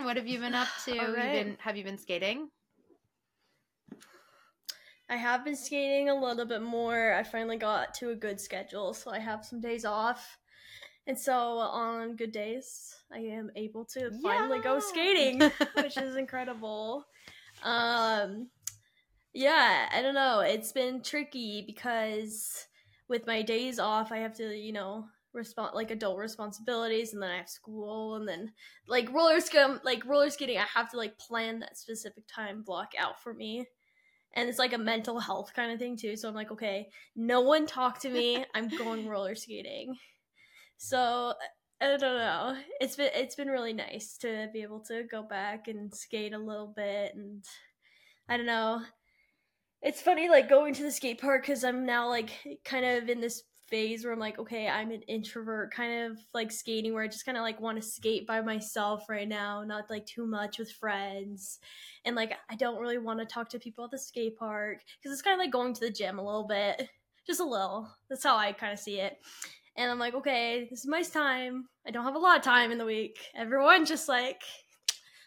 What have you been up to? All You been, have you been skating? I have been skating a little bit more. I finally got to a good schedule, so I have some days off. And so on good days, I am able to finally go skating, which is incredible. Um yeah, I don't know. It's been tricky because with my days off, I have to, you know, respond like adult responsibilities and then I have school and then like roller skate like roller skating I have to like plan that specific time block out for me and it's like a mental health kind of thing too. So I'm like, okay, no one talk to me. I'm going roller skating. So I don't know. It's been it's been really nice to be able to go back and skate a little bit, and I don't know. It's funny like going to the skate park because I'm now like kind of in this phase where I'm like, okay, I'm an introvert, kind of like skating where I just kind of like want to skate by myself right now, not like too much with friends and like I don't really want to talk to people at the skate park because it's kind of like going to the gym a little bit, just a little. That's how I kind of see it. And I'm like, okay, this is my time. I don't have a lot of time in the week. Everyone just like,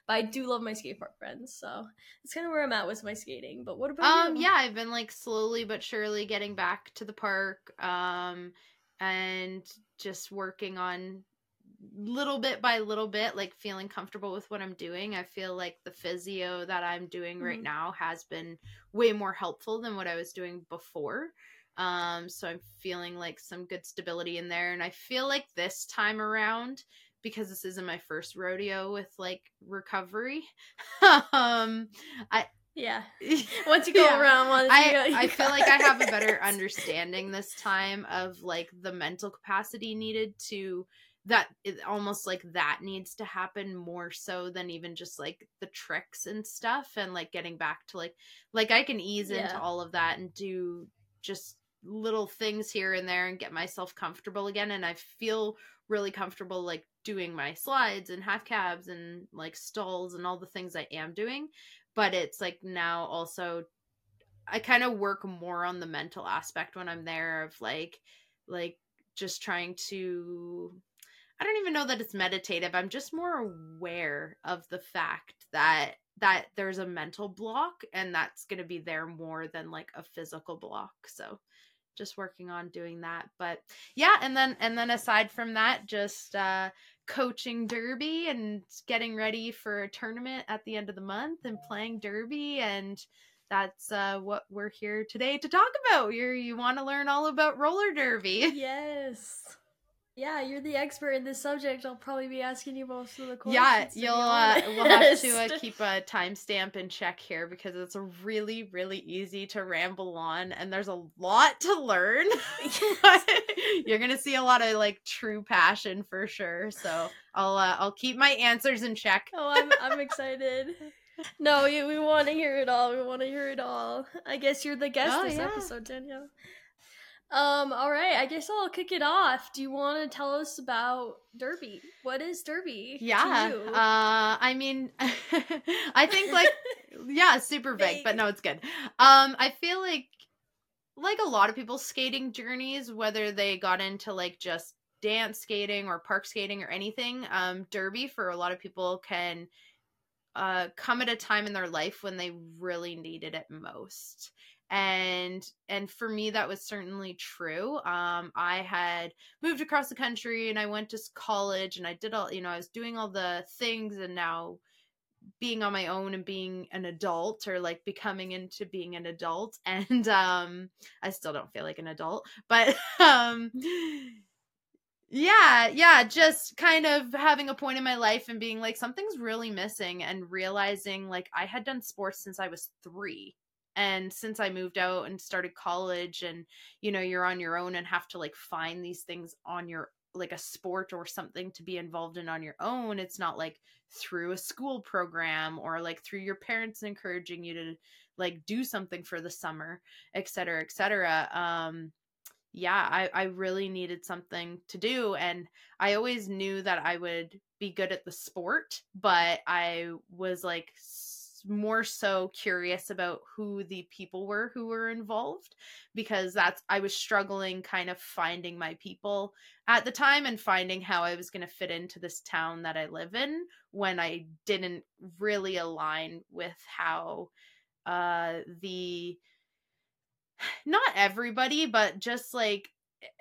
but I do love my skate park friends, so it's kind of where I'm at with my skating. But what about Um, you? yeah, I've been like slowly but surely getting back to the park, um, and just working on little bit by little bit, like feeling comfortable with what I'm doing. I feel like the physio that I'm doing right Mhm. now has been way more helpful than what I was doing before. Um, so I'm feeling like some good stability in there, and I feel like this time around. Because this isn't my first rodeo with like recovery, um, I Yeah. Once you go Yeah. around, once I, you go, I feel like I have a better understanding this time of like the mental capacity needed to that it almost like that needs to happen more so than even just like the tricks and stuff and like getting back to like like I can ease into all of that and do just little things here and there and get myself comfortable again and I feel really comfortable like doing my slides and half cabs and like stalls and all the things I am doing but it's like now also I kind of work more on the mental aspect when I'm there of like like just trying to I don't even know that it's meditative. I'm just more aware of the fact that that there's a mental block and that's going to be there more than like a physical block. So just working on doing that. But yeah, and then and then aside from that just uh coaching derby and getting ready for a tournament at the end of the month and playing derby and that's uh, what we're here today to talk about. You you want to learn all about roller derby? Yes. Yeah, you're the expert in this subject. I'll probably be asking you most of the questions. Yeah, you'll uh, we'll have to uh, keep a timestamp and check here because it's really really easy to ramble on and there's a lot to learn. You're gonna see a lot of like true passion for sure. So I'll uh, I'll keep my answers in check. Oh, I'm I'm excited. No, we, we want to hear it all. We want to hear it all. I guess you're the guest Oh, this yeah. episode, Danielle. Um, all right. I guess I'll kick it off. Do you want to tell us about Derby? What is Derby? to Yeah. you? Uh, I mean, I think like yeah, super vague, but no, it's good. Um, I feel like like a lot of people's skating journeys, whether they got into like just dance skating or park skating or anything, um, derby for a lot of people can uh come at a time in their life when they really needed it most and and for me that was certainly true um i had moved across the country and i went to college and i did all you know i was doing all the things and now being on my own and being an adult or like becoming into being an adult and um i still don't feel like an adult but um yeah yeah just kind of having a point in my life and being like something's really missing and realizing like i had done sports since i was three and since i moved out and started college and you know you're on your own and have to like find these things on your like a sport or something to be involved in on your own it's not like through a school program or like through your parents encouraging you to like do something for the summer et cetera et cetera um yeah I, I really needed something to do and i always knew that i would be good at the sport but i was like more so curious about who the people were who were involved because that's I was struggling kind of finding my people at the time and finding how I was going to fit into this town that I live in when I didn't really align with how uh the not everybody but just like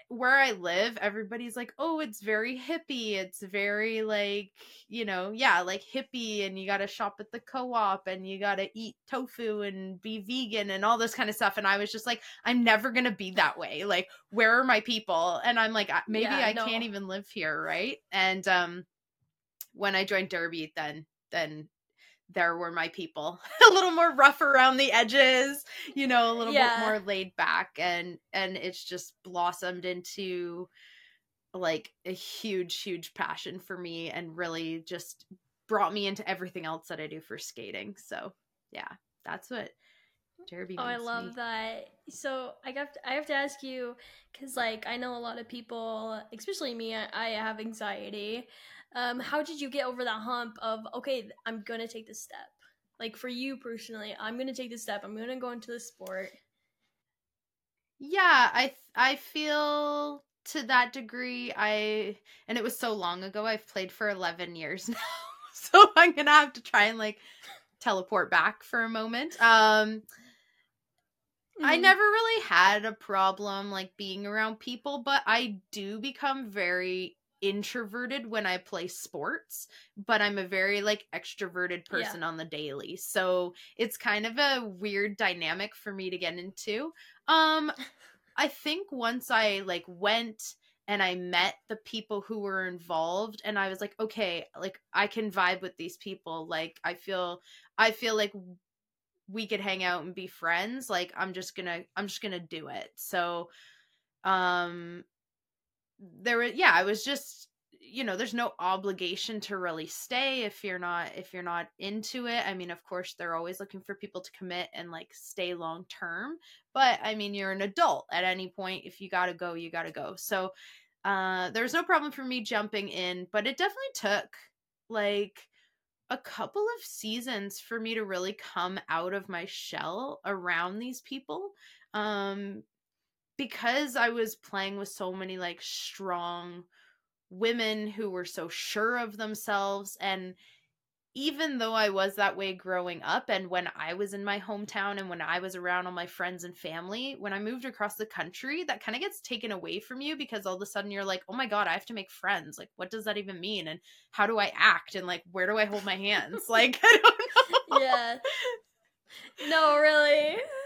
where I live, everybody's like, oh, it's very hippie. It's very like, you know, yeah, like hippie, and you got to shop at the co op and you got to eat tofu and be vegan and all this kind of stuff. And I was just like, I'm never going to be that way. Like, where are my people? And I'm like, maybe yeah, I no. can't even live here. Right. And, um, when I joined Derby, then, then there were my people a little more rough around the edges you know a little yeah. bit more laid back and and it's just blossomed into like a huge huge passion for me and really just brought me into everything else that I do for skating so yeah that's what Derby. Oh, I love me. that. So I have to, I have to ask you because like I know a lot of people, especially me, I, I have anxiety. Um, how did you get over that hump of okay, I'm gonna take this step? Like for you personally, I'm gonna take this step. I'm gonna go into the sport. Yeah, I I feel to that degree. I and it was so long ago. I've played for 11 years now, so I'm gonna have to try and like teleport back for a moment. Um. Mm-hmm. I never really had a problem like being around people, but I do become very introverted when I play sports, but I'm a very like extroverted person yeah. on the daily. So it's kind of a weird dynamic for me to get into. Um I think once I like went and I met the people who were involved and I was like, okay, like I can vibe with these people. Like I feel I feel like we could hang out and be friends. Like I'm just going to I'm just going to do it. So um there was yeah i was just you know there's no obligation to really stay if you're not if you're not into it. I mean of course they're always looking for people to commit and like stay long term but i mean you're an adult at any point. If you got to go you got to go. So uh there's no problem for me jumping in but it definitely took like a couple of seasons for me to really come out of my shell around these people. Um because I was playing with so many like strong women who were so sure of themselves and even though I was that way growing up and when I was in my hometown and when I was around all my friends and family, when I moved across the country, that kind of gets taken away from you because all of a sudden you're like, oh my God, I have to make friends. Like, what does that even mean? And how do I act? And like, where do I hold my hands? like, I don't know. Yeah. No, really.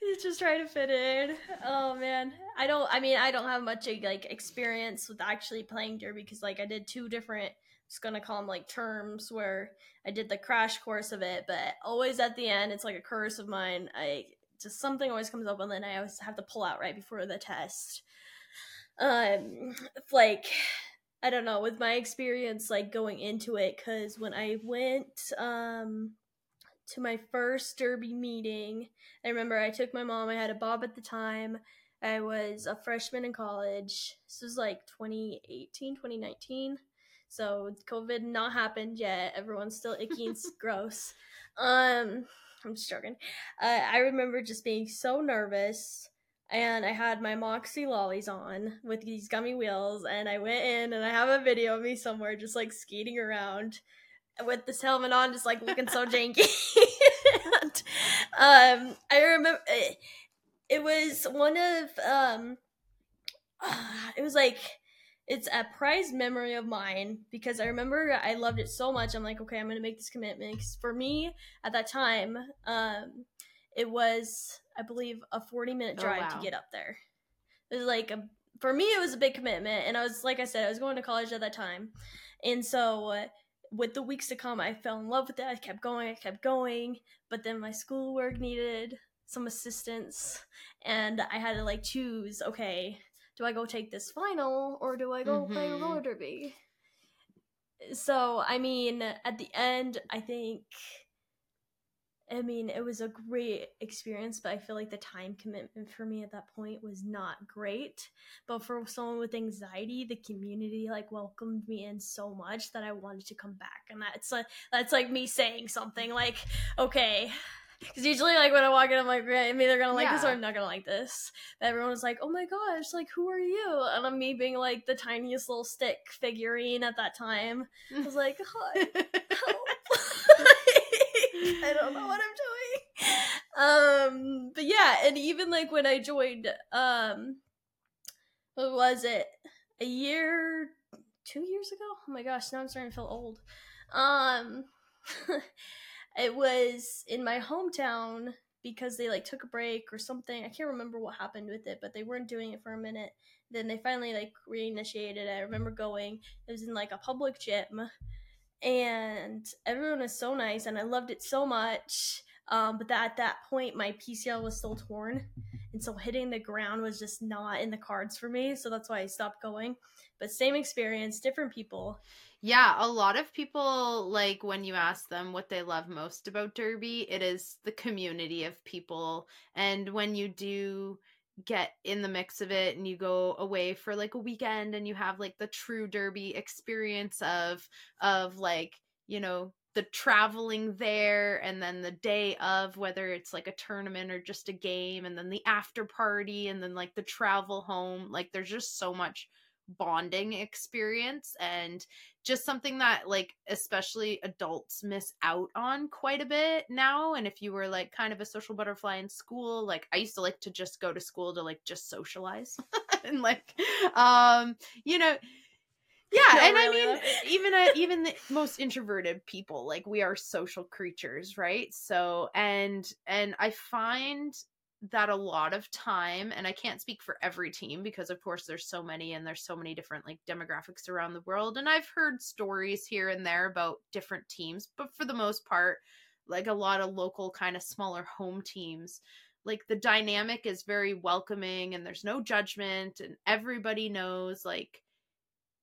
He's just trying to fit in. Oh man, I don't. I mean, I don't have much like experience with actually playing derby because like I did two different. Just gonna call them like terms where I did the crash course of it, but always at the end, it's like a curse of mine. I just something always comes up, and then I always have to pull out right before the test. Um, like I don't know with my experience like going into it because when I went um to my first derby meeting. I remember I took my mom. I had a bob at the time. I was a freshman in college. This was like 2018, 2019. So COVID not happened yet. Everyone's still icky and gross. Um, I'm just joking. Uh, I remember just being so nervous. And I had my Moxi lollies on with these gummy wheels, and I went in, and I have a video of me somewhere just like skating around with this helmet on, just like looking so janky. and, um, I remember it, it, was one of um, uh, it was like it's a prized memory of mine because I remember I loved it so much. I'm like, okay, I'm gonna make this commitment. for me at that time, um, it was I believe a 40 minute oh, drive oh, wow. to get up there. It was like a for me it was a big commitment, and I was like I said, I was going to college at that time, and so with the weeks to come, I fell in love with it. I kept going, I kept going, but then my schoolwork needed some assistance, and I had to like choose. Okay, do I go take this final or do I go mm-hmm. play roller derby? So I mean, at the end, I think I mean, it was a great experience, but I feel like the time commitment for me at that point was not great. But for someone with anxiety, the community like welcomed me in so much that I wanted to come back. And that's like that's like me saying something like, okay, because usually, like when I walk in, I'm like, I'm either gonna like yeah. this or I'm not gonna like this. But everyone was like, "Oh my gosh, like who are you?" And I'm me being like the tiniest little stick figurine at that time. I was like, "Hi, I don't know what I'm doing." Um, but yeah, and even like when I joined, um, what was it? A year, two years ago? Oh my gosh, now I'm starting to feel old. Um. it was in my hometown because they like took a break or something. I can't remember what happened with it, but they weren't doing it for a minute. Then they finally like reinitiated. I remember going. It was in like a public gym, and everyone was so nice, and I loved it so much. Um, but that, at that point, my PCL was still torn, and so hitting the ground was just not in the cards for me. So that's why I stopped going. But same experience, different people. Yeah, a lot of people like when you ask them what they love most about Derby, it is the community of people. And when you do get in the mix of it and you go away for like a weekend and you have like the true Derby experience of of like, you know, the traveling there and then the day of whether it's like a tournament or just a game and then the after party and then like the travel home like there's just so much bonding experience and just something that like especially adults miss out on quite a bit now and if you were like kind of a social butterfly in school like i used to like to just go to school to like just socialize and like um you know yeah no, and really. i mean even a, even the most introverted people like we are social creatures right so and and i find that a lot of time and i can't speak for every team because of course there's so many and there's so many different like demographics around the world and i've heard stories here and there about different teams but for the most part like a lot of local kind of smaller home teams like the dynamic is very welcoming and there's no judgment and everybody knows like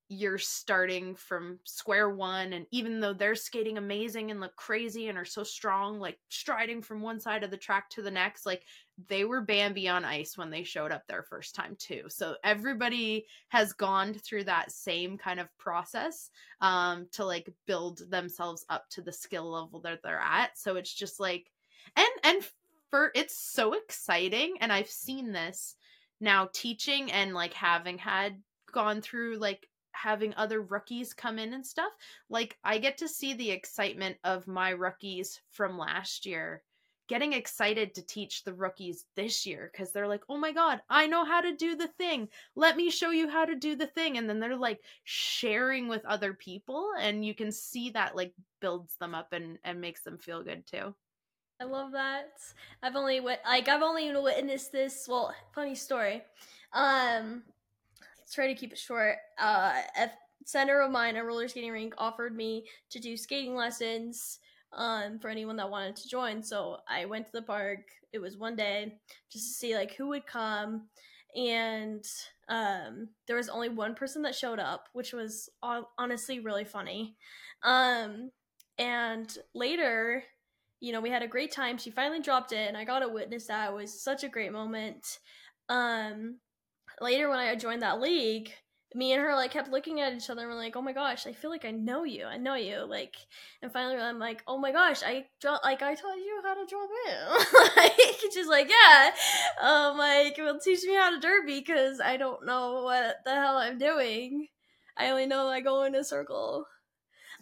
you're starting from square one and even though they're skating amazing and look crazy and are so strong like striding from one side of the track to the next like they were bambi on ice when they showed up their first time too. So everybody has gone through that same kind of process um to like build themselves up to the skill level that they're at. So it's just like and and for it's so exciting and i've seen this now teaching and like having had gone through like having other rookies come in and stuff. Like I get to see the excitement of my rookies from last year getting excited to teach the rookies this year because they're like, oh my God, I know how to do the thing. Let me show you how to do the thing. And then they're like sharing with other people, and you can see that like builds them up and, and makes them feel good too. I love that. I've only like I've only witnessed this. Well, funny story. Um, try to keep it short. Uh, a center of mine, a roller skating rink, offered me to do skating lessons um, for anyone that wanted to join. So I went to the park. It was one day just to see like who would come, and um, there was only one person that showed up, which was honestly really funny. Um, and later, you know, we had a great time. She finally dropped in. I got to witness that. It was such a great moment. Um, later when I joined that league, me and her like kept looking at each other and we're like, oh my gosh, I feel like I know you. I know you. Like, and finally I'm like, oh my gosh, I draw like I taught you how to drop in. like, she's like, yeah, um, like, well, teach me how to derby because I don't know what the hell I'm doing. I only know I go in a circle.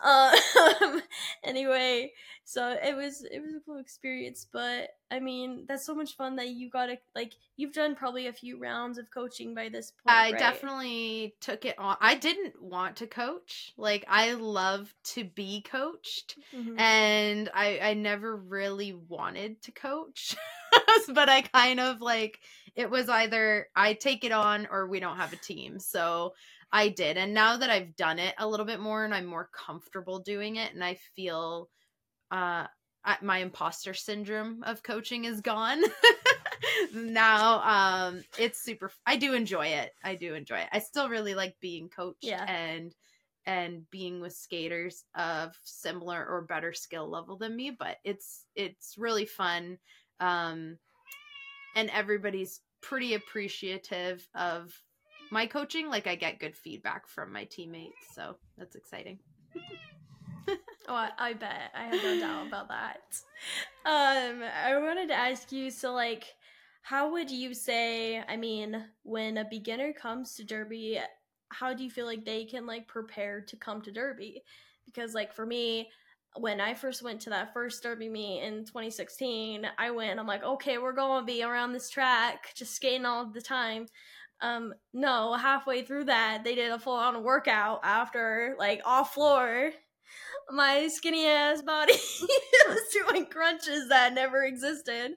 Um, anyway, so it was it was a cool experience, but I mean that's so much fun that you got to like you've done probably a few rounds of coaching by this point. I right? definitely took it on. I didn't want to coach. Like I love to be coached, mm-hmm. and I I never really wanted to coach, but I kind of like it was either I take it on or we don't have a team. So I did. And now that I've done it a little bit more and I'm more comfortable doing it and I feel uh my imposter syndrome of coaching is gone. now um it's super I do enjoy it. I do enjoy it. I still really like being coached yeah. and and being with skaters of similar or better skill level than me but it's it's really fun um and everybody's pretty appreciative of my coaching like i get good feedback from my teammates so that's exciting Oh, I, bet. I have no doubt about that. Um, I wanted to ask you so, like, how would you say, I mean, when a beginner comes to Derby, how do you feel like they can, like, prepare to come to Derby? Because, like, for me, when I first went to that first Derby meet in 2016, I went, I'm like, okay, we're going to be around this track, just skating all the time. Um, no, halfway through that, they did a full on workout after, like, off floor my skinny ass body was doing crunches that never existed.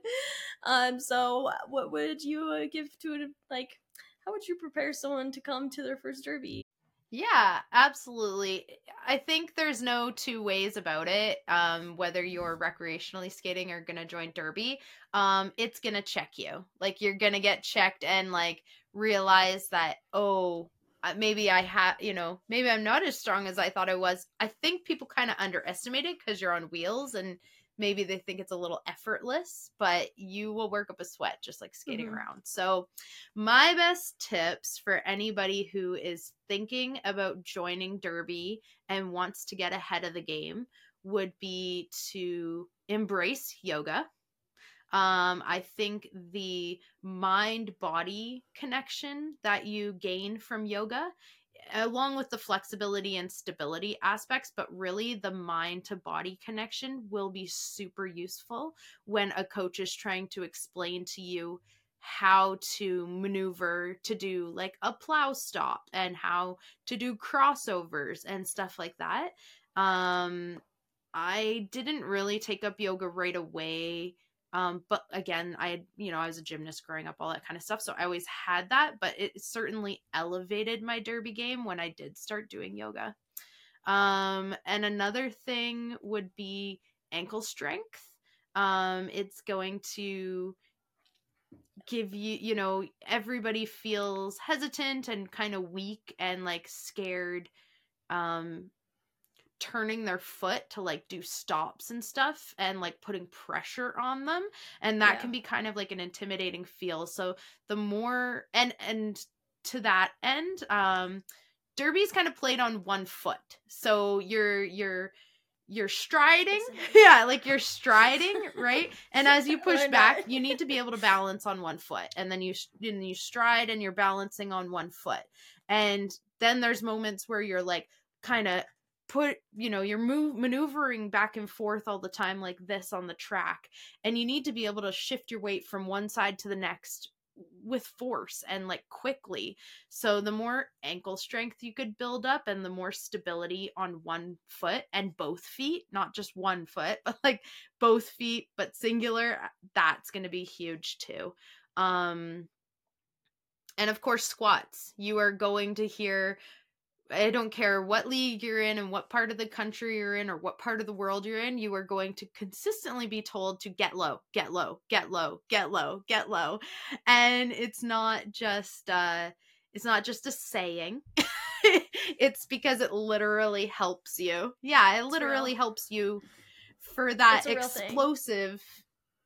Um, so what would you uh, give to like? How would you prepare someone to come to their first derby? Yeah, absolutely. I think there's no two ways about it. Um, whether you're recreationally skating or gonna join derby, um, it's gonna check you. Like you're gonna get checked and like realize that oh maybe I have, you know, maybe I'm not as strong as I thought I was. I think people kind of underestimate it because you're on wheels and maybe they think it's a little effortless, but you will work up a sweat just like skating mm-hmm. around. So, my best tips for anybody who is thinking about joining Derby and wants to get ahead of the game would be to embrace yoga um, I think the mind body connection that you gain from yoga, along with the flexibility and stability aspects, but really the mind to body connection will be super useful when a coach is trying to explain to you how to maneuver to do like a plow stop and how to do crossovers and stuff like that. Um, I didn't really take up yoga right away um, but again, I had, you know, I was a gymnast growing up, all that kind of stuff. So I always had that, but it certainly elevated my derby game when I did start doing yoga. Um, and another thing would be ankle strength. Um, it's going to give you, you know, everybody feels hesitant and kind of weak and like scared um turning their foot to like do stops and stuff and like putting pressure on them and that yeah. can be kind of like an intimidating feel. So the more and and to that end um derby's kind of played on one foot. So you're you're you're striding yeah like you're striding right? And as you push back you need to be able to balance on one foot and then you and you stride and you're balancing on one foot. And then there's moments where you're like kind of put you know you're move maneuvering back and forth all the time like this on the track and you need to be able to shift your weight from one side to the next with force and like quickly. So the more ankle strength you could build up and the more stability on one foot and both feet not just one foot but like both feet but singular that's going to be huge too. Um and of course squats. You are going to hear I don't care what league you're in and what part of the country you're in or what part of the world you're in, you are going to consistently be told to get low, get low, get low, get low, get low. And it's not just uh it's not just a saying. it's because it literally helps you. Yeah, it literally helps you for that explosive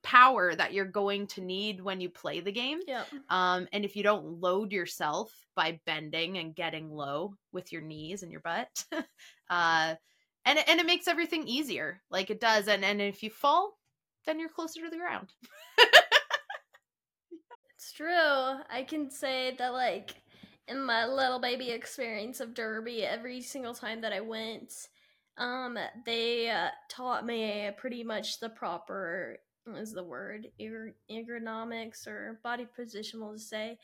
power that you're going to need when you play the game. Yeah. Um, and if you don't load yourself by bending and getting low with your knees and your butt, uh, and and it makes everything easier, like it does. And and if you fall, then you're closer to the ground. it's true. I can say that like in my little baby experience of Derby, every single time that I went, um, they uh, taught me pretty much the proper is the word ergonomics or body position we'll just say.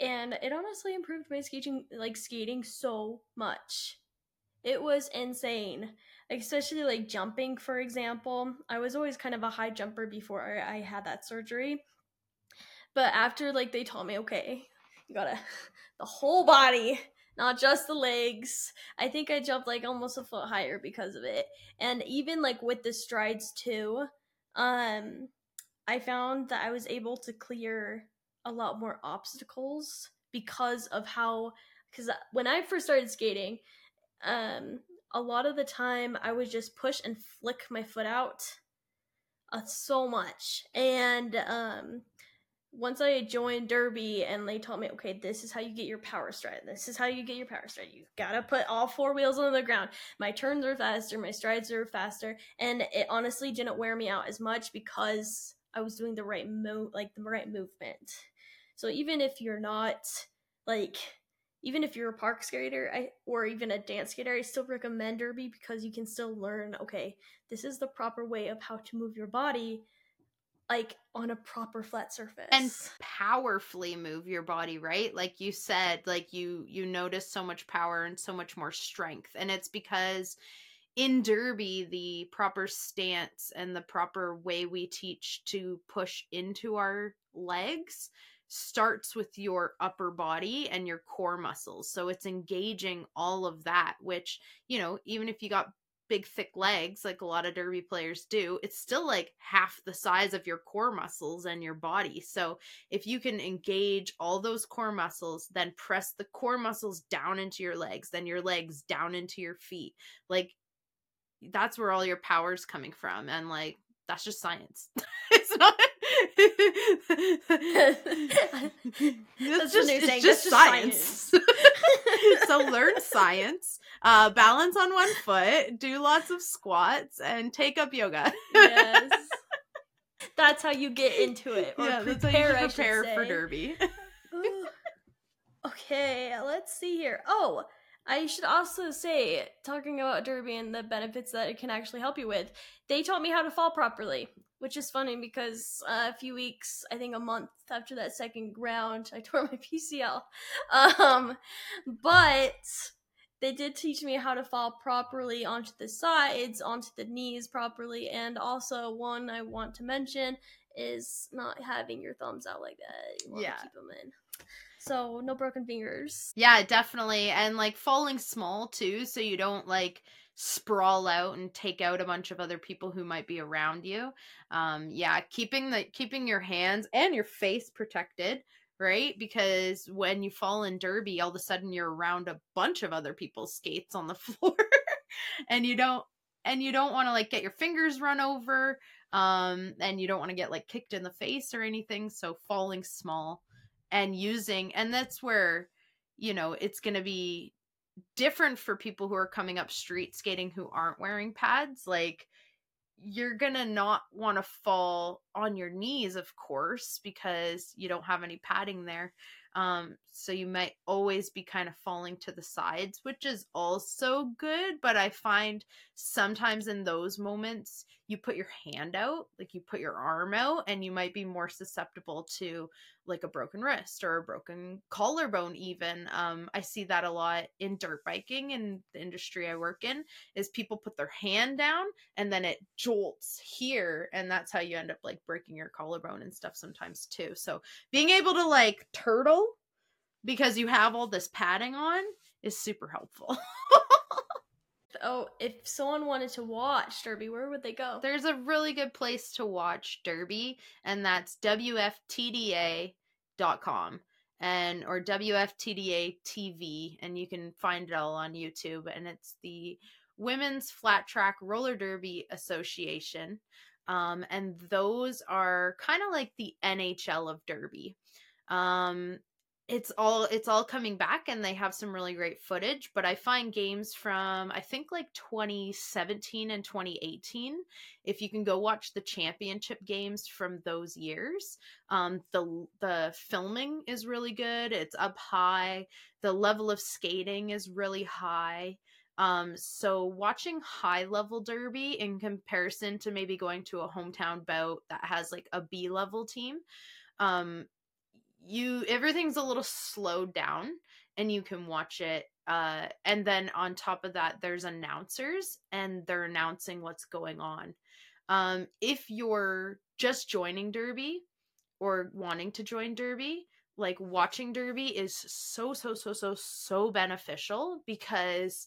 And it honestly improved my skating like skating so much. It was insane especially like jumping for example. I was always kind of a high jumper before i had that surgery. But after like they told me okay you gotta the whole body not just the legs. I think i jumped like almost a foot higher because of it. And even like with the strides too um, I found that I was able to clear a lot more obstacles because of how because when I first started skating, um, a lot of the time I would just push and flick my foot out uh, so much. And um, once I joined Derby and they told me, okay, this is how you get your power stride. This is how you get your power stride. You gotta put all four wheels on the ground. My turns are faster, my strides are faster, and it honestly didn't wear me out as much because I was doing the right move, like the right movement. So even if you're not like even if you're a park skater I, or even a dance skater, I still recommend Derby because you can still learn, okay, this is the proper way of how to move your body like on a proper flat surface. and powerfully move your body right? Like you said like you you notice so much power and so much more strength. And it's because in derby the proper stance and the proper way we teach to push into our legs starts with your upper body and your core muscles. So it's engaging all of that, which, you know, even if you got big, thick legs, like a lot of derby players do, it's still like half the size of your core muscles and your body. So if you can engage all those core muscles, then press the core muscles down into your legs, then your legs down into your feet, like that's where all your power's coming from. And like, that's just science. it's not it's just, it's just science. science. so learn science, uh, balance on one foot, do lots of squats, and take up yoga. yes. That's how you get into it. Or yeah, prepare, that's how you prepare for Derby. okay, let's see here. Oh, I should also say, talking about Derby and the benefits that it can actually help you with, they taught me how to fall properly which is funny because uh, a few weeks, I think a month after that second round, I tore my PCL. Um, but they did teach me how to fall properly onto the sides, onto the knees properly, and also one I want to mention is not having your thumbs out like that. You want yeah. to keep them in. So no broken fingers. Yeah, definitely. And like falling small too, so you don't like sprawl out and take out a bunch of other people who might be around you. Um, yeah, keeping the keeping your hands and your face protected, right? Because when you fall in derby, all of a sudden you're around a bunch of other people's skates on the floor, and you don't and you don't want to like get your fingers run over, um, and you don't want to get like kicked in the face or anything. So falling small and using, and that's where you know it's going to be different for people who are coming up street skating who aren't wearing pads like you're gonna not want to fall on your knees of course because you don't have any padding there um, so you might always be kind of falling to the sides, which is also good. But I find sometimes in those moments, you put your hand out, like you put your arm out, and you might be more susceptible to like a broken wrist or a broken collarbone, even. Um, I see that a lot in dirt biking in the industry I work in, is people put their hand down and then it jolts here. And that's how you end up like breaking your collarbone and stuff sometimes too. So being able to like turtle because you have all this padding on is super helpful. oh, if someone wanted to watch Derby, where would they go? There's a really good place to watch Derby, and that's WFTDA.com and or WFTDA TV, and you can find it all on YouTube. And it's the Women's Flat Track Roller Derby Association. Um, and those are kind of like the NHL of Derby. Um, it's all it's all coming back and they have some really great footage but i find games from i think like 2017 and 2018 if you can go watch the championship games from those years um the the filming is really good it's up high the level of skating is really high um so watching high level derby in comparison to maybe going to a hometown bout that has like a b level team um you everything's a little slowed down and you can watch it uh and then on top of that there's announcers and they're announcing what's going on. Um if you're just joining derby or wanting to join derby like watching derby is so so so so so beneficial because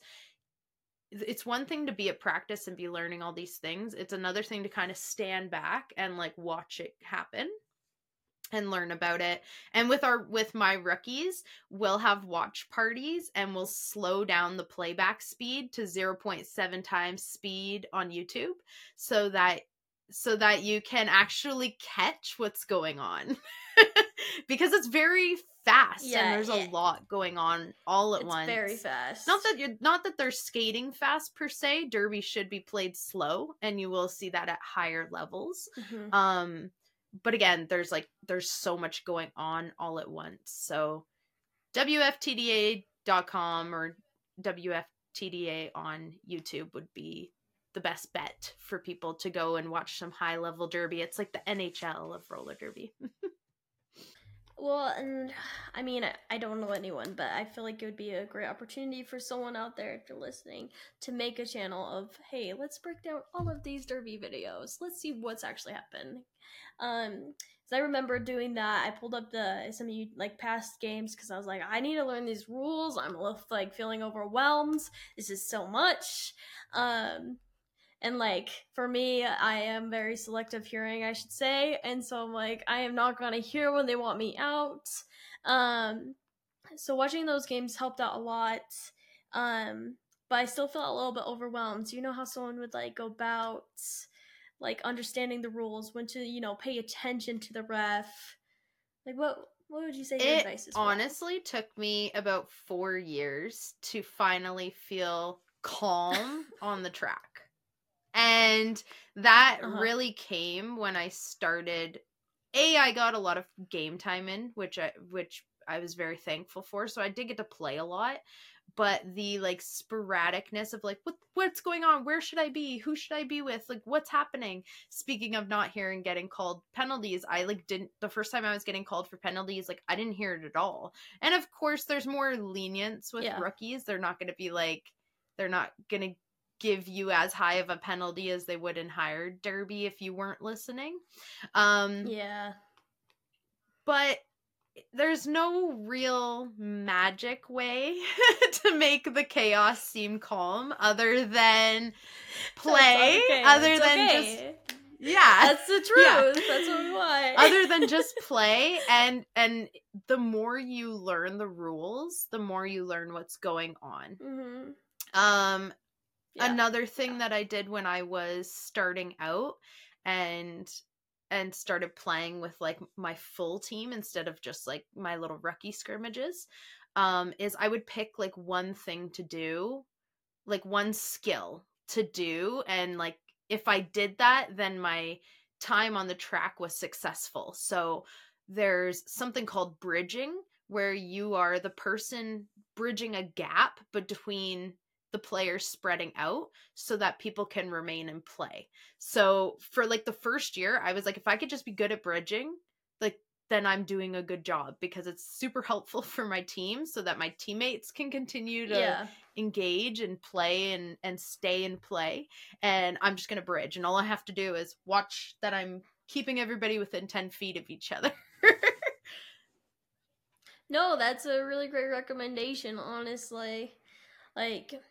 it's one thing to be at practice and be learning all these things. It's another thing to kind of stand back and like watch it happen and learn about it. And with our with my rookies, we'll have watch parties and we'll slow down the playback speed to 0.7 times speed on YouTube so that so that you can actually catch what's going on. because it's very fast Yeah, and there's yeah. a lot going on all at it's once. very fast. Not that you're not that they're skating fast per se. Derby should be played slow, and you will see that at higher levels. Mhm. Um, but again, there's like there's so much going on all at once. So WFTDA.com or WFTDA on YouTube would be the best bet for people to go and watch some high level derby. It's like the NHL of roller derby. Well, and I mean, I, don't know anyone, but I feel like it would be a great opportunity for someone out there, if you're listening, to make a channel of, hey, let's break down all of these derby videos. Let's see what's actually happened. Um, so I remember doing that. I pulled up the some of you like past games because I was like, I need to learn these rules. I'm a little, like feeling overwhelmed. This is so much. Um, and like for me, I am very selective hearing, I should say, and so I'm like, I am not gonna hear when they want me out. Um, so watching those games helped out a lot. Um, but I still felt a little bit overwhelmed. You know how someone would like go about like understanding the rules, when to you know pay attention to the ref. Like what what would you say your It advice is? for honestly took me about four years to finally feel calm on the track. And that Uh-huh. really came when I started A, I got a lot of game time in, which I which I was very thankful for. So I did get to play a lot. But the like sporadicness of like what what's going on? Where should I be? Who should I be with? Like what's happening? Speaking of not hearing getting called penalties, I like didn't the first time I was getting called for penalties, like I didn't hear it at all. And of course there's more lenience with Yeah. rookies. They're not gonna be like they're not gonna give you as high of a penalty as they would in higher derby if you weren't listening. Um Yeah. but there's no real magic way to make the chaos seem calm other than play okay, other that's than okay. just yeah That's the truth. Yeah. That's what we want. other than just play and and the more you learn the rules the more you learn what's going on hmm um Yeah. another thing that i did when i was starting out and and started playing with like my full team instead of just like my little rookie scrimmages um is i would pick like one thing to do like one skill to do and like if i did that then my time on the track was successful so there's something called bridging where you are the person bridging a gap between the players spreading out so that people can remain in play. So for like the first year, I was like, if I could just be good at bridging, like then I'm doing a good job because it's super helpful for my team so that my teammates can continue to yeah. engage and play and and stay in play. And I'm just gonna bridge, and all I have to do is watch that I'm keeping everybody within ten feet of each other. No, that's a really great recommendation, honestly. Like,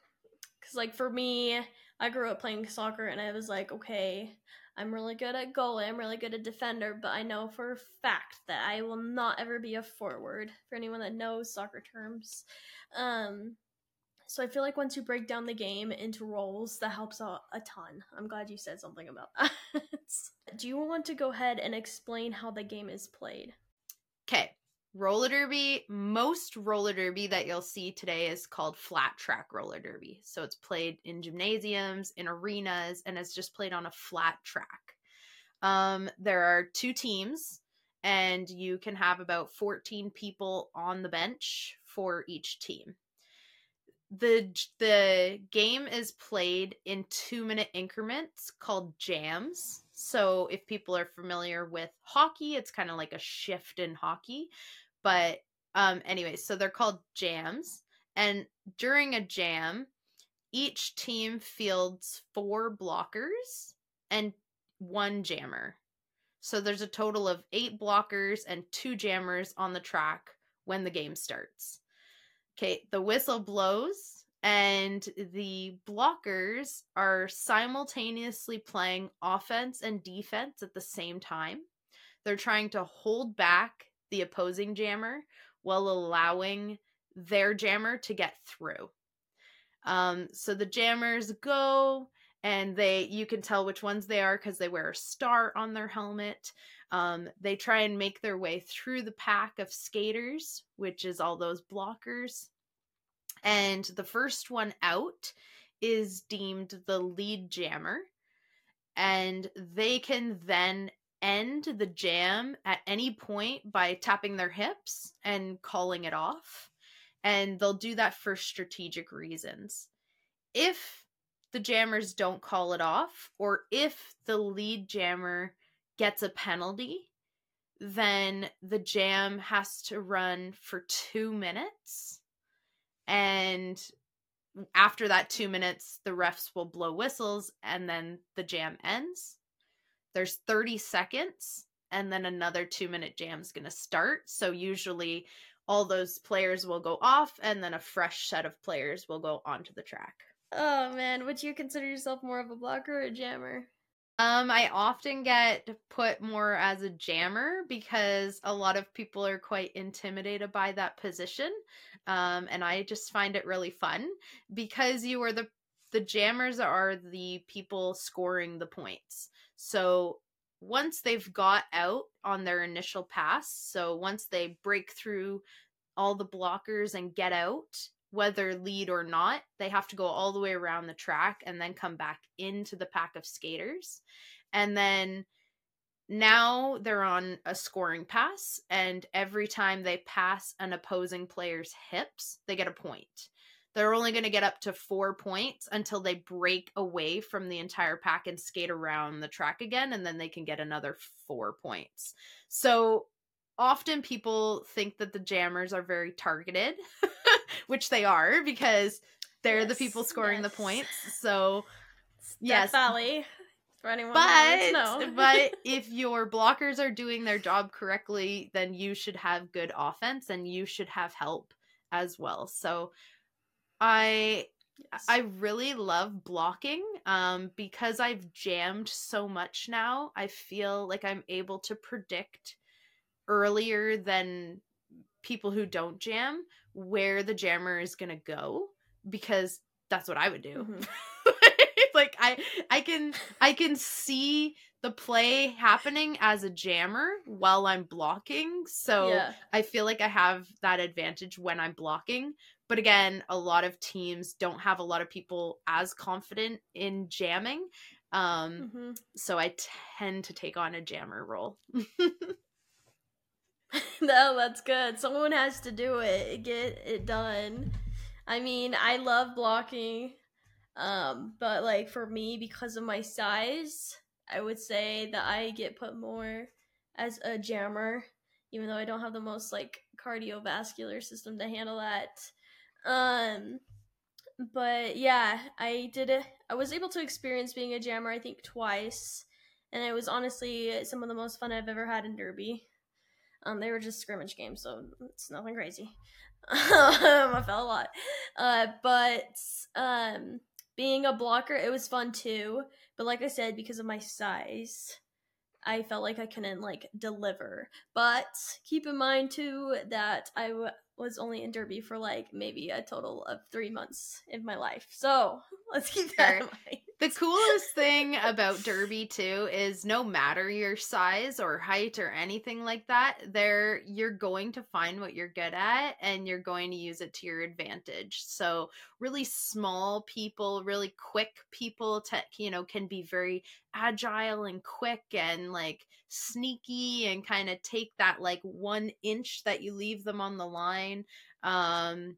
because, like, for me, I grew up playing soccer and I was like, okay, I'm really good at goalie, I'm really good at defender, but I know for a fact that I will not ever be a forward for anyone that knows soccer terms. Um, so I feel like once you break down the game into roles, that helps out a ton. I'm glad you said something about that. Do you want to go ahead and explain how the game is played? Okay. Roller derby, most roller derby that you'll see today is called flat track roller derby. So it's played in gymnasiums, in arenas, and it's just played on a flat track. Um, there are two teams, and you can have about 14 people on the bench for each team. The the game is played in 2-minute increments called jams. So if people are familiar with hockey, it's kind of like a shift in hockey but um anyway so they're called jams and during a jam each team fields four blockers and one jammer. So there's a total of eight blockers and two jammers on the track when the game starts. Okay the whistle blows and the blockers are simultaneously playing offense and defense at the same time. They're trying to hold back the opposing jammer while allowing their jammer to get through. Um, so the jammers go and they you can tell which ones they are because they wear a star on their helmet. Um, they try and make their way through the pack of skaters, which is all those blockers. And the first one out is deemed the lead jammer. And they can then end the jam at any point by tapping their hips and calling it off. And they'll do that for strategic reasons. If the jammers don't call it off, or if the lead jammer gets a penalty, then the jam has to run for two minutes. And after that two minutes, the refs will blow whistles and then the jam ends. There's 30 seconds and then another two minute jam is going to start. So usually all those players will go off and then a fresh set of players will go onto the track. Oh man, would you consider yourself more of a blocker or a jammer? Um, I often get put more as a jammer because a lot of people are quite intimidated by that position. Um, and I just find it really fun because you are the the jammers are the people scoring the points. So once they've got out on their initial pass, so once they break through all the blockers and get out, whether lead or not, they have to go all the way around the track and then come back into the pack of skaters. And then now they're on a scoring pass, and every time they pass an opposing player's hips, they get a point. They're only going to get up to four points until they break away from the entire pack and skate around the track again, and then they can get another four points. So often people think that the jammers are very targeted, which they are because they're yes, the people scoring yes. the points. So yes, Valley. For anyone but but if your blockers are doing their job correctly, then you should have good offense and you should have help as well. So I Yes. I really love blocking um, because I've jammed so much now. I feel like I'm able to predict earlier than people who don't jam where the jammer is going to go because that's what I would do. Mm-hmm. like I I can I can see the play happening as a jammer while I'm blocking. So yeah. I feel like I have that advantage when I'm blocking. But again, a lot of teams don't have a lot of people as confident in jamming. Um, mm-hmm. So I tend to take on a jammer role. no, that's good. Someone has to do it, get it done. I mean, I love blocking, um, but like for me, because of my size, I would say that I get put more as a jammer, even though I don't have the most like cardiovascular system to handle that. Um, but yeah, I did it. I was able to experience being a jammer, I think, twice, and it was honestly some of the most fun I've ever had in Derby. Um, they were just scrimmage games, so it's nothing crazy. um, I fell a lot, uh, but um, being a blocker, it was fun too. But like I said, because of my size, I felt like I couldn't like deliver. But keep in mind too that I w- was only in Derby for like maybe a total of three months in my life. So let's keep that in mind. The coolest thing about Derby too is no matter your size or height or anything like that, there you're going to find what you're good at and you're going to use it to your advantage. So really small people, really quick people you know can be very agile and quick and like sneaky and kind of take that like one inch that you leave them on the line. Um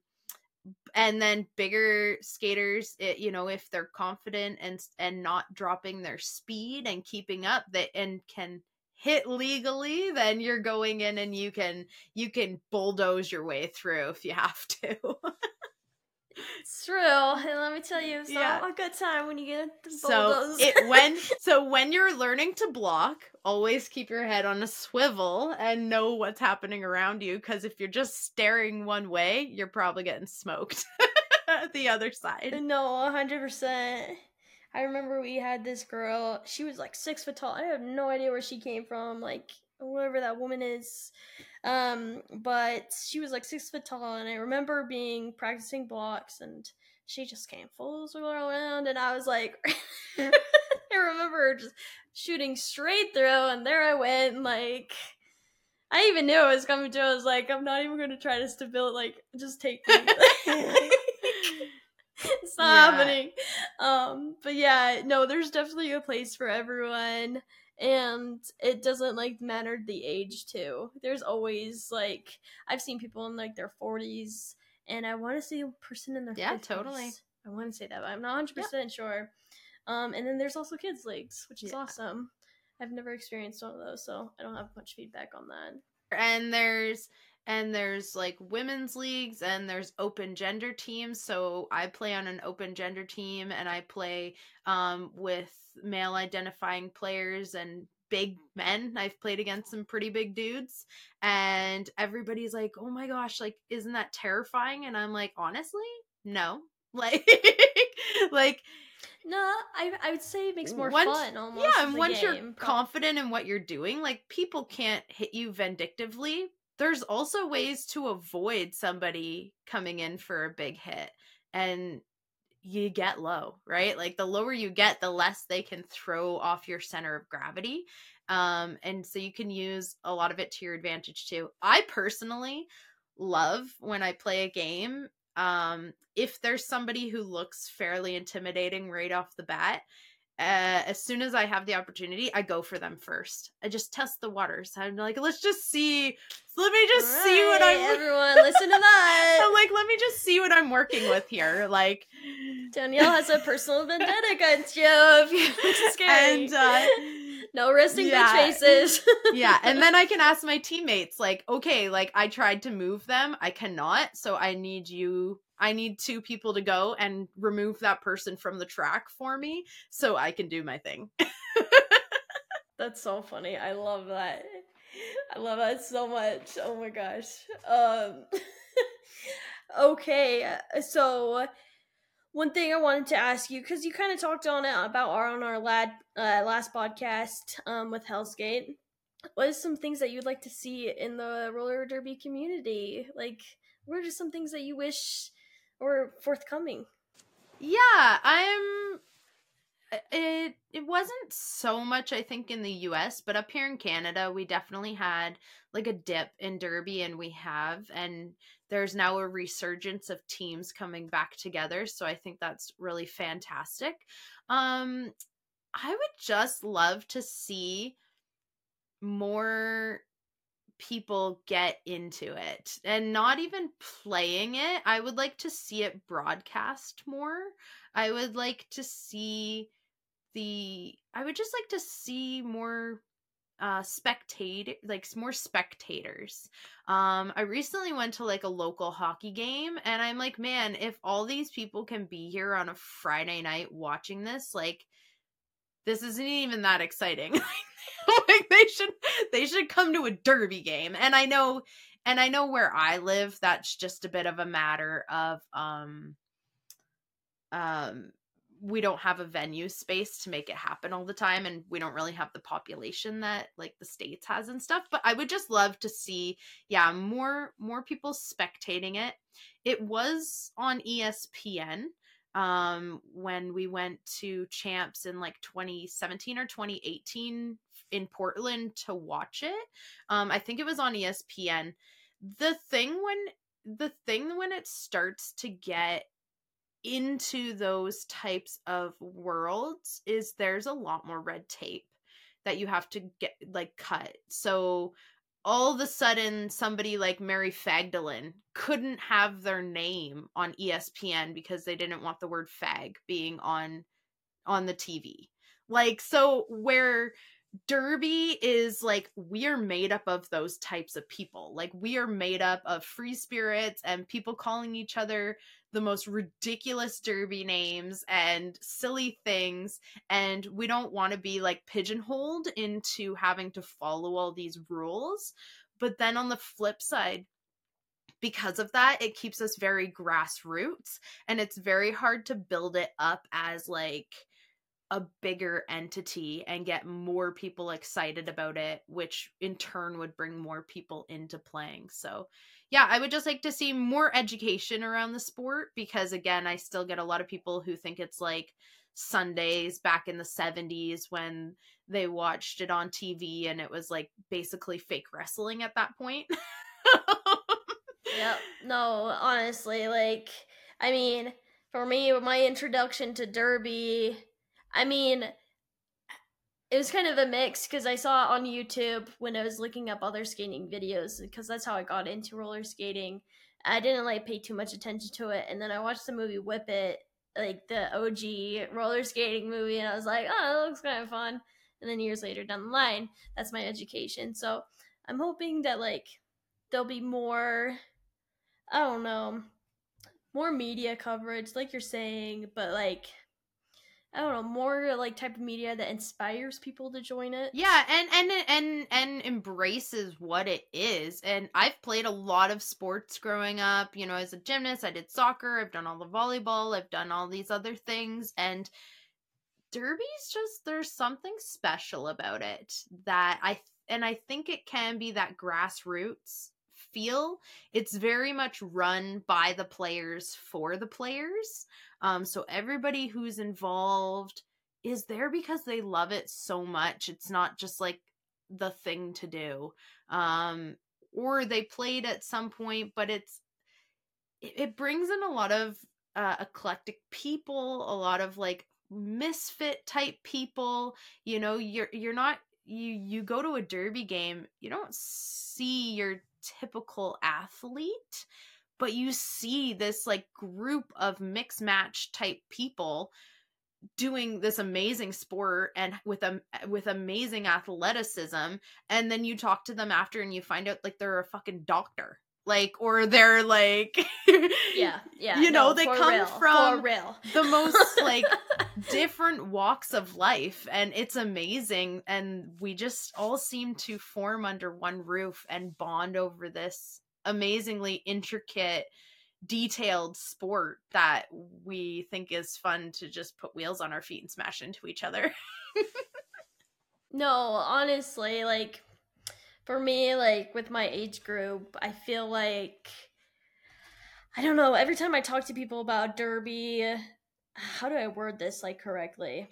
and then bigger skaters it, you know if they're confident and and not dropping their speed and keeping up that and can hit legally then you're going in and you can you can bulldoze your way through if you have to It's true. And let me tell you, it's yeah. not a good time when you get so it when so when you're learning to block, always keep your head on a swivel and know what's happening around you. Because if you're just staring one way, you're probably getting smoked the other side. No, hundred percent. I remember we had this girl. She was like six foot tall. I have no idea where she came from. Like whatever that woman is. Um, but she was like six foot tall, and I remember being practicing blocks, and she just came full circle around, and I was like, I remember just shooting straight through, and there I went, like. I even knew it was coming to. I was like, I'm not even going to try to stability. Like, just take it's not yeah. happening. Um, but yeah, no, there's definitely a place for everyone and it doesn't like matter the age too there's always like i've seen people in like their 40s and i want to see a person in their yeah 50s. totally i want to say that but i'm not 100% yep. sure um and then there's also kids leagues which is yeah. awesome i've never experienced one of those so i don't have much feedback on that and there's and there's like women's leagues and there's open gender teams so i play on an open gender team and i play um, with male identifying players and big men i've played against some pretty big dudes and everybody's like oh my gosh like isn't that terrifying and i'm like honestly no like like no, I I would say it makes more once, fun almost. Yeah, and once game. you're confident in what you're doing, like people can't hit you vindictively there's also ways to avoid somebody coming in for a big hit and you get low, right? Like the lower you get, the less they can throw off your center of gravity. Um, and so you can use a lot of it to your advantage too. I personally love when I play a game. Um, if there's somebody who looks fairly intimidating right off the bat, uh, as soon as I have the opportunity, I go for them first. I just test the waters. I'm like, let's just see. Let me just right, see what I'm. Everyone, listen to that. I'm like, let me just see what I'm working with here. Like, Danielle has a personal vendetta against you. If scary. And uh, no resting yeah. bitch faces. yeah, and then I can ask my teammates, like, okay, like I tried to move them, I cannot, so I need you I need two people to go and remove that person from the track for me so I can do my thing. That's so funny. I love that. I love that so much. Oh my gosh. Um Okay, so one thing I wanted to ask you cuz you kind of talked on it about our on our lad uh, last podcast um with Hellsgate. What are some things that you'd like to see in the roller derby community? Like what are just some things that you wish or forthcoming. Yeah, I'm it it wasn't so much I think in the US, but up here in Canada we definitely had like a dip in derby and we have and there's now a resurgence of teams coming back together, so I think that's really fantastic. Um I would just love to see more people get into it and not even playing it. I would like to see it broadcast more. I would like to see the I would just like to see more uh spectate like more spectators um i recently went to like a local hockey game and i'm like man if all these people can be here on a friday night watching this like this isn't even that exciting. Like they should they should come to a derby game. And i know and i know where i live that's just a bit of a matter of um um we don't have a venue space to make it happen all the time and we don't really have the population that like the states has and stuff. But i would just love to see yeah more more people spectating it. It was on espn um when we went to champs in like 2017 or 2018 in Portland to watch it. Um, I think it was on ESPN. The thing when the thing when it starts to get into those types of worlds is there's a lot more red tape that you have to get like cut. So all of a sudden somebody like Mary Fagdalin couldn't have their name on ESPN because they didn't want the word fag being on on the TV. Like so where Derby is like we are made up of those types of people. Like we are made up of free spirits and people calling each other the most ridiculous derby names and silly things and we don't want to be like pigeonholed into having to follow all these rules. But then on the flip side, because of that, it keeps us very grassroots and it's very hard to build it up as like a bigger entity and get more people excited about it, which in turn would bring more people into playing. So, yeah, I would just like to see more education around the sport because, again, I still get a lot of people who think it's like Sundays back in the 70s when they watched it on TV and it was like basically fake wrestling at that point. yep. No, honestly, like, I mean, for me, my introduction to Derby I mean, it was kind of a mix because I saw it on YouTube when I was looking up other skating videos because that's how I got into roller skating. I didn't like pay too much attention to it, and then I watched the movie Whip It, like the OG roller skating movie, and I was like, oh, that looks kind of fun. And then years later down the line, that's my education. So I'm hoping that like there'll be more, I don't know, more media coverage, like you're saying, but like I don't know, more like type of media that inspires people to join it. Yeah, and and and and embraces what it is. And I've played a lot of sports growing up, you know, as a gymnast, I did soccer, I've done all the volleyball, I've done all these other things and derby's just there's something special about it that I and I think it can be that grassroots feel. It's very much run by the players for the players. Um, so everybody who's involved is there because they love it so much. It's not just like the thing to do. Um, or they played at some point, but it's it, it brings in a lot of uh, eclectic people, a lot of like misfit type people. You know, you're you're not you you go to a derby game, you don't see your typical athlete but you see this like group of mix match type people doing this amazing sport and with a with amazing athleticism and then you talk to them after and you find out like they're a fucking doctor like or they're like yeah yeah you know no, they come real, from real. the most like different walks of life and it's amazing and we just all seem to form under one roof and bond over this amazingly intricate detailed sport that we think is fun to just put wheels on our feet and smash into each other. no, honestly, like for me, like with my age group, I feel like I don't know, every time I talk to people about derby, how do I word this like correctly?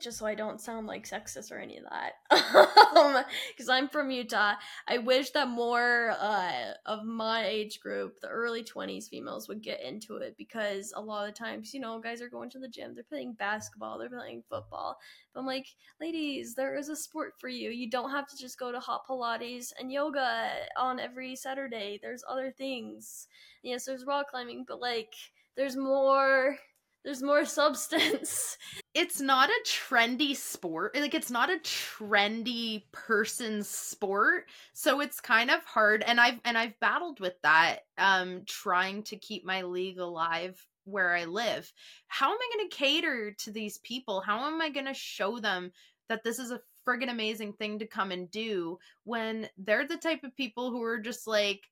Just so I don't sound like sexist or any of that. Because um, I'm from Utah. I wish that more uh, of my age group, the early 20s females, would get into it because a lot of times, you know, guys are going to the gym, they're playing basketball, they're playing football. But I'm like, ladies, there is a sport for you. You don't have to just go to hot Pilates and yoga on every Saturday. There's other things. Yes, there's rock climbing, but like, there's more there's more substance. It's not a trendy sport. Like it's not a trendy person's sport. So it's kind of hard and I've and I've battled with that um trying to keep my league alive where I live. How am I going to cater to these people? How am I going to show them that this is a friggin' amazing thing to come and do when they're the type of people who are just like,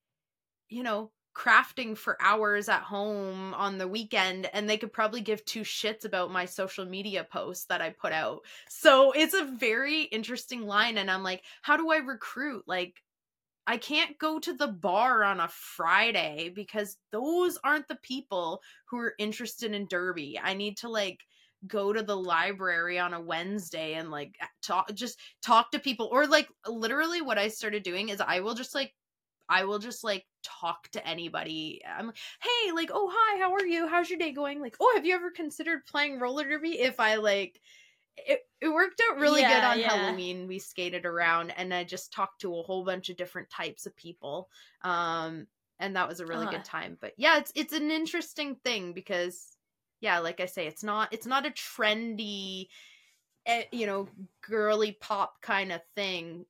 you know, crafting for hours at home on the weekend and they could probably give two shits about my social media posts that I put out. So it's a very interesting line and I'm like, how do I recruit? Like I can't go to the bar on a Friday because those aren't the people who are interested in derby. I need to like go to the library on a Wednesday and like talk just talk to people or like literally what I started doing is I will just like I will just like talk to anybody. I'm like, hey, like, oh hi, how are you? How's your day going? Like, oh, have you ever considered playing roller derby? If I like it, it worked out really yeah, good on yeah. Halloween. We skated around and I just talked to a whole bunch of different types of people. Um and that was a really uh-huh. good time. But yeah, it's it's an interesting thing because yeah, like I say, it's not it's not a trendy eh, you know, girly pop kind of thing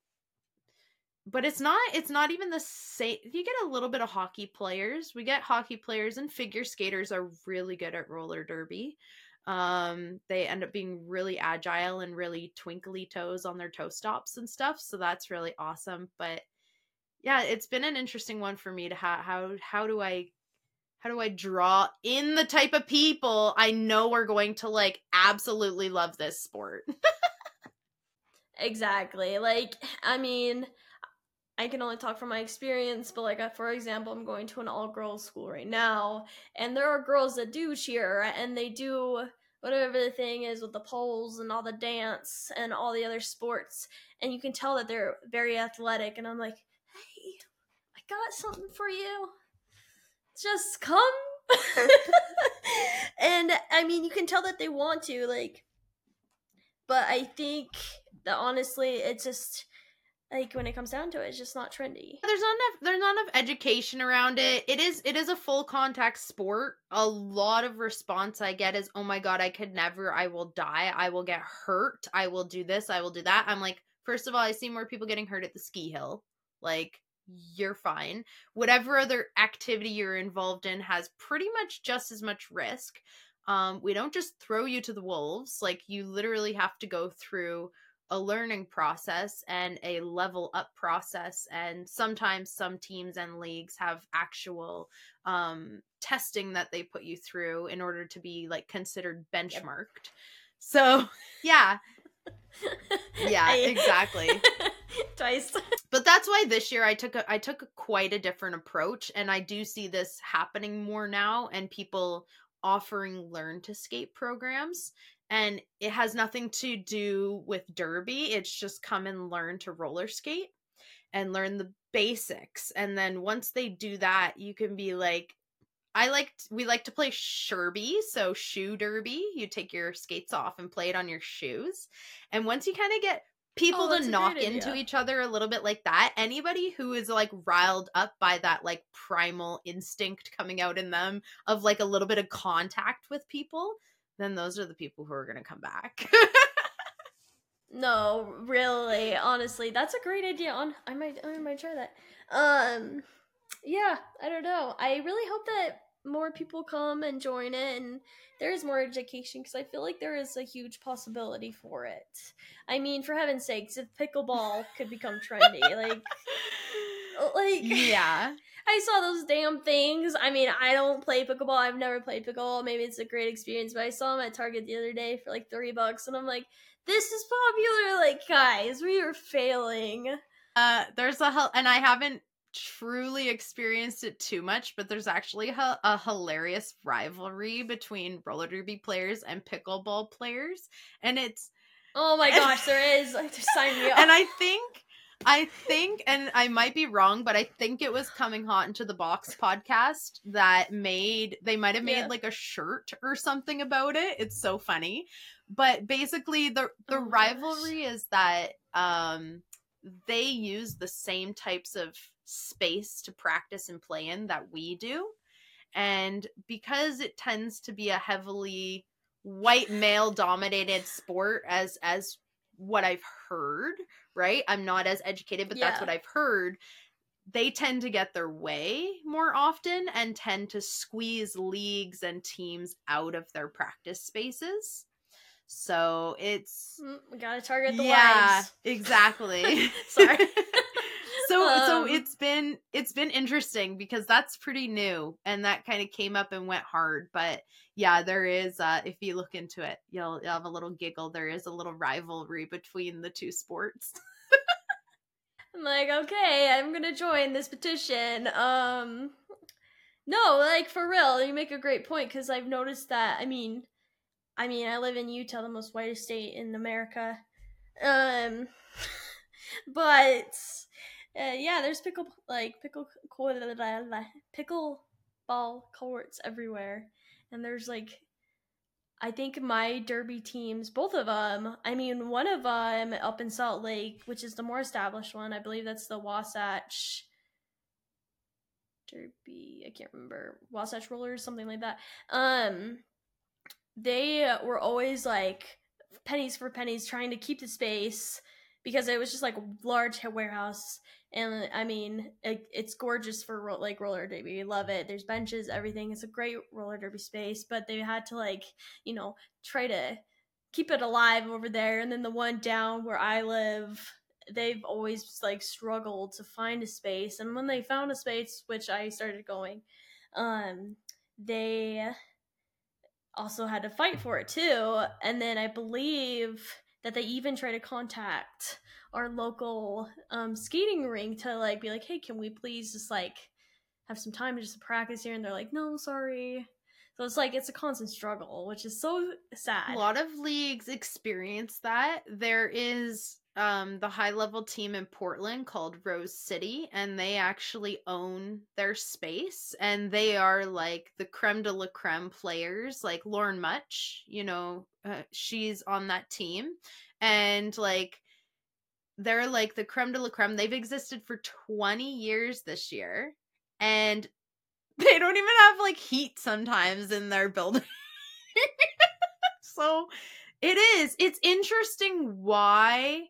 but it's not it's not even the same you get a little bit of hockey players we get hockey players and figure skaters are really good at roller derby um they end up being really agile and really twinkly toes on their toe stops and stuff so that's really awesome but yeah it's been an interesting one for me to ha- how how do i how do I draw in the type of people I know are going to like absolutely love this sport. exactly. Like, I mean, I can only talk from my experience, but like, uh, for example, I'm going to an all girls school right now, and there are girls that do cheer and they do whatever the thing is with the poles and all the dance and all the other sports, and you can tell that they're very athletic. And I'm like, hey, I got something for you. Just come. and I mean, you can tell that they want to, like, but I think that honestly, it's just like when it comes down to it, it's just not trendy. There's not enough there's not enough education around it. It is it is a full contact sport. A lot of response I get is, "Oh my god, I could never. I will die. I will get hurt. I will do this. I will do that." I'm like, first of all, I see more people getting hurt at the ski hill. Like you're fine. Whatever other activity you're involved in has pretty much just as much risk. Um, we don't just throw you to the wolves. Like you literally have to go through a learning process and a level up process and sometimes some teams and leagues have actual um, testing that they put you through in order to be like considered benchmarked. Yep. so yeah. Yeah exactly. Twice. But that's why this year i took a i took a, quite a different approach and i do see this happening more now and people offering learn to skate programs and it has nothing to do with derby it's just come and learn to roller skate and learn the basics and then once they do that you can be like i like we like to play sherby so shoe derby you take your skates off and play it on your shoes and once you kind of get people oh, to knock into each other a little bit like that anybody who is like riled up by that like primal instinct coming out in them of like a little bit of contact with people then those are the people who are going to come back. no, really, honestly, that's a great idea. On I might I might try that. Um yeah, I don't know. I really hope that more people come and join it and there's more education because I feel like there is a huge possibility for it. I mean, for heaven's sakes, if pickleball could become trendy, like like yeah I saw those damn things. I mean, I don't play pickleball. I've never played pickleball. Maybe it's a great experience, but I saw them at Target the other day for like three bucks, and I'm like, this is popular. Like, guys, we are failing. Uh, there's a hell, and I haven't truly experienced it too much, but there's actually a, a hilarious rivalry between roller derby players and pickleball players, and it's oh my gosh, there is. Sign me up. And I think I think, and I might be wrong, but I think it was coming hot into the box podcast that made they might have made yeah. like a shirt or something about it. It's so funny. But basically the the oh rivalry gosh. is that um they use the same types of space to practice and play in that we do. And because it tends to be a heavily white male dominated sport as as what I've heard, right? I'm not as educated, but yeah. that's what I've heard. They tend to get their way more often and tend to squeeze leagues and teams out of their practice spaces. So it's mm, we gotta target the yeah, wives. exactly. Sorry. so um, so it's been it's been interesting because that's pretty new and that kind of came up and went hard but yeah there is uh if you look into it you'll, you'll have a little giggle. There is a little rivalry between the two sports. I'm like okay i'm gonna join this petition. Um no like for real you make a great point because i've noticed that i mean i mean i live in utah the most whitest state in america. Um but uh, yeah, there's pickle like pickle pickle ball courts everywhere, and there's like, I think my derby teams, both of them. I mean, one of them up in Salt Lake, which is the more established one. I believe that's the Wasatch Derby. I can't remember Wasatch Rollers, something like that. Um, they were always like pennies for pennies, trying to keep the space because it was just like large warehouse and I mean, it, it's gorgeous for ro- like roller derby. Love it. There's benches, everything. It's a great roller derby space, but they had to like, you know, try to keep it alive over there. And then the one down where I live, they've always like struggled to find a space. And when they found a space, which I started going, um, they also had to fight for it too. And then I believe that they even try to contact our local um, skating rink to like be like, hey, can we please just like have some time to just practice here? And they're like, no, sorry. So it's like it's a constant struggle, which is so sad. A lot of leagues experience that. There is um the high level team in Portland called Rose City and they actually own their space and they are like the creme de la creme players like Loren Mutch, you know, uh, she's on that team and like they're like the creme de la creme. They've existed for 20 years this year and they don't even have like heat sometimes in their building. so it is. It's interesting why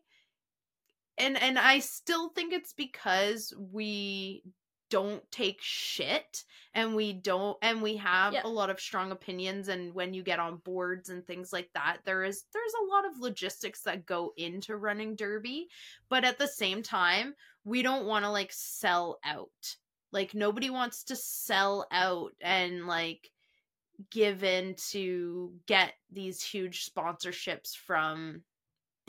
and and I still think it's because we don't take shit and we don't and we have a lot of strong opinions and when you get on boards and things like that there is there's a lot of logistics that go into running derby but at the same time we don't want to like sell out. Like nobody wants to sell out and like give in to get these huge sponsorships from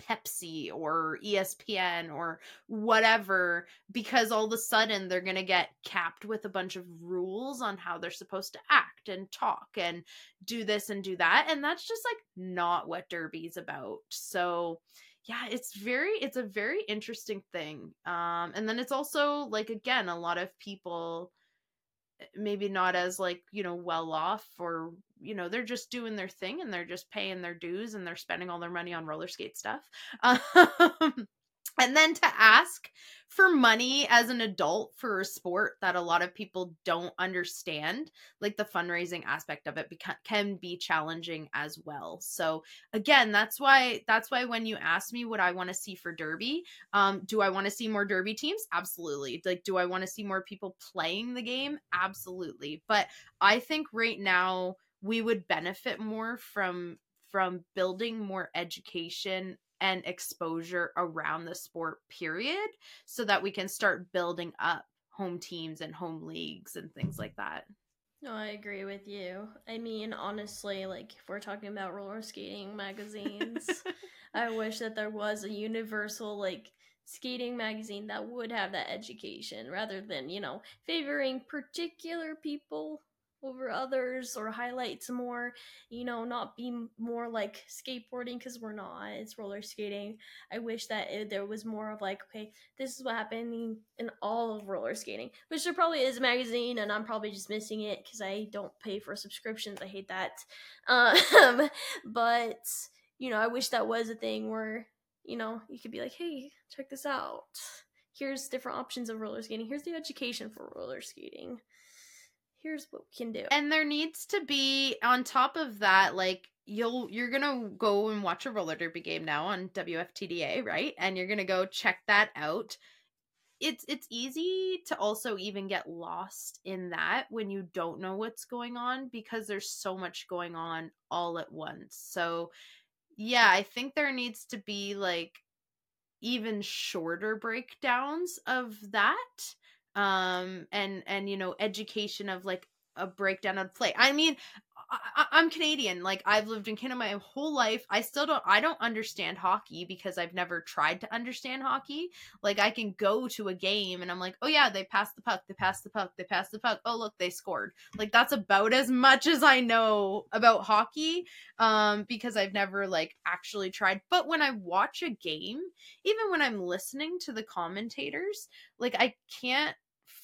Pepsi or ESPN or whatever because all of a sudden they're going to get capped with a bunch of rules on how they're supposed to act and talk and do this and do that and that's just like not what derby's about. So yeah, it's very it's a very interesting thing. Um and then it's also like again a lot of people maybe not as like you know well off or you know they're just doing their thing and they're just paying their dues and they're spending all their money on roller skate stuff. Um, and then to ask for money as an adult for a sport that a lot of people don't understand like the fundraising aspect of it beca- can be challenging as well. So again that's why that's why when you ask me what i want to see for derby? Um do i want to see more derby teams? Absolutely. Like do i want to see more people playing the game? Absolutely. But i think right now we would benefit more from from building more education and exposure around the sport period so that we can start building up home teams and home leagues and things like that No, I agree with you. I mean, honestly, like if we're talking about roller skating magazines, I wish that there was a universal like skating magazine that would have that education rather than, you know, favoring particular people over others or highlights more, you know, not be more like skateboarding because we're not. It's roller skating. I wish that it, there was more of like, okay, this is what happening in all of roller skating, which there probably is a magazine, and I'm probably just missing it because I don't pay for subscriptions. I hate that. Um, but you know, I wish that was a thing where you know you could be like, hey, check this out. Here's different options of roller skating. Here's the education for roller skating. Here's what we can do. and there needs to be on top of that like you'll you're gonna go and watch a roller derby game now on wftda right? And you're gonna go check that out. It's it's easy to also even get lost in that when you don't know what's going on because there's so much going on all at once. So yeah i think there needs to be like even shorter breakdowns of that um and and you know education of like a breakdown of play i mean I, i'm canadian like i've lived in canada my whole life. I still don't i don't understand hockey because i've never tried to understand hockey. Like i can go to a game and i'm like oh yeah they passed the puck they passed the puck they passed the puck. Oh look they scored. Like that's about as much as i know about hockey um because i've never like actually tried. But when i watch a game even when i'm listening to the commentators like i can't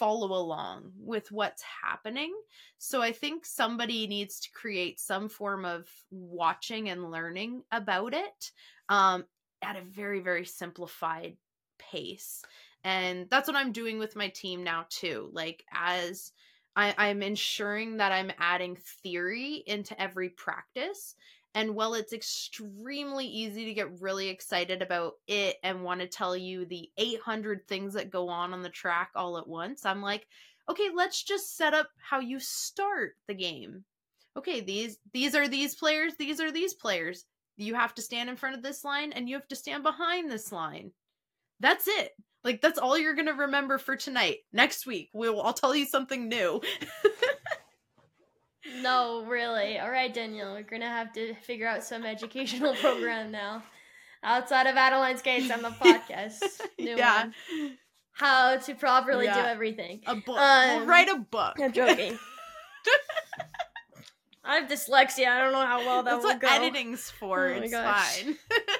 follow along with what's happening. So i think somebody needs to create some form of watching and learning about it um at a very very simplified pace. And that's what i'm doing with my team now too. Like as I, i'm ensuring that i'm adding theory into every practice and while it's extremely easy to get really excited about it and want to tell you the 800 things that go on on the track all at once, I'm like, okay, let's just set up how you start the game. Okay, these these are these players, these are these players. You have to stand in front of this line and you have to stand behind this line. That's it. Like that's all you're going to remember for tonight. Next week, we'll I'll tell you something new. No, really. All right, Danielle, we're gonna have to figure out some educational program now, outside of Adeline Skates on the podcast. New yeah. one. How to properly do everything. A book. we'll Um, write a book. I'm joking. I have dyslexia. I don't know how well that That's will what go. editing's for. Oh it's fine.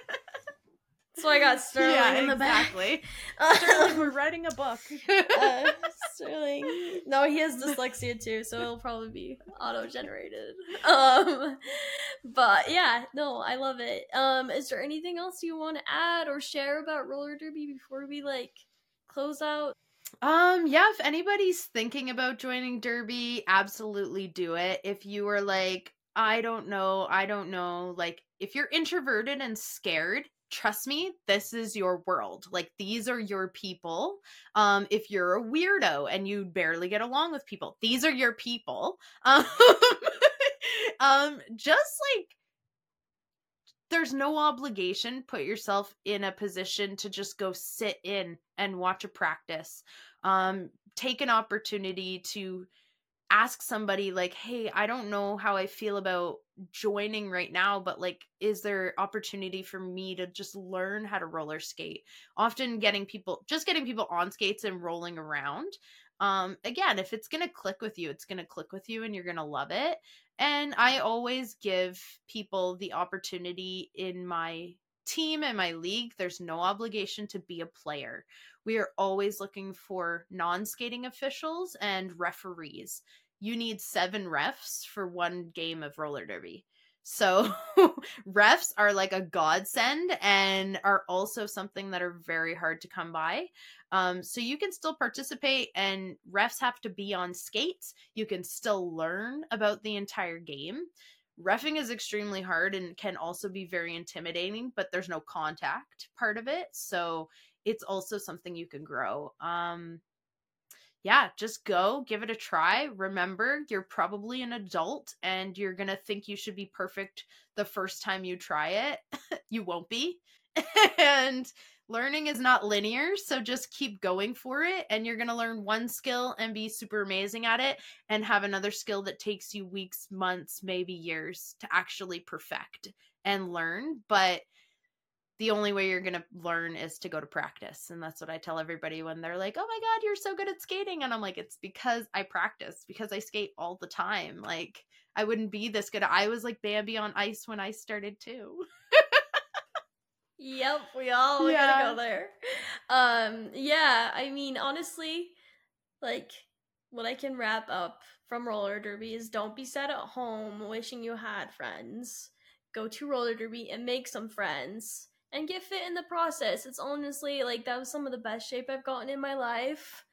So I got Sterling yeah, in the exactly. back. Sterling, we're writing a book. uh, Sterling. No, he has dyslexia too, so it'll probably be auto generated. Um, but yeah, no, I love it. Um, is there anything else you want to add or share about roller derby before we like close out? Um, yeah, if anybody's thinking about joining Derby, absolutely do it. If you are like, I don't know, I don't know, like if you're introverted and scared, trust me, this is your world. Like these are your people. Um, if you're a weirdo and you barely get along with people, these are your people. Um, um just like there's no obligation. Put yourself in a position to just go sit in and watch a practice. Um, take an opportunity to ask somebody like, "Hey, I don't know how I feel about joining right now, but like, is there opportunity for me to just learn how to roller skate?" Often, getting people, just getting people on skates and rolling around. Um, again, if it's gonna click with you, it's gonna click with you, and you're gonna love it. And I always give people the opportunity in my team and my league. There's no obligation to be a player. We are always looking for non skating officials and referees. You need seven refs for one game of roller derby. So, refs are like a godsend and are also something that are very hard to come by. Um, so you can still participate, and refs have to be on skates. You can still learn about the entire game. Refing is extremely hard and can also be very intimidating, but there's no contact part of it. So it's also something you can grow. Um, yeah, just go give it a try. Remember, you're probably an adult and you're to think you should be perfect the first time you try it. you won't be. and learning is not linear, so just keep going for it and you're going to learn one skill and be super amazing at it and have another skill that takes you weeks, months, maybe years to actually perfect and learn, but the only way you're going to learn is to go to practice. And that's what I tell everybody when they're like, "Oh my god, you're so good at skating." And I'm like, "It's because I practice, because I skate all the time." Like I wouldn't be this good. I was like Bambi on ice when I started too. Yep, we all we Yeah. gotta go there. Um, yeah, I mean, honestly, like what I can wrap up from roller derby is don't be sad at home wishing you had friends. Go to roller derby and make some friends and get fit in the process. It's honestly like that was some of the best shape I've gotten in my life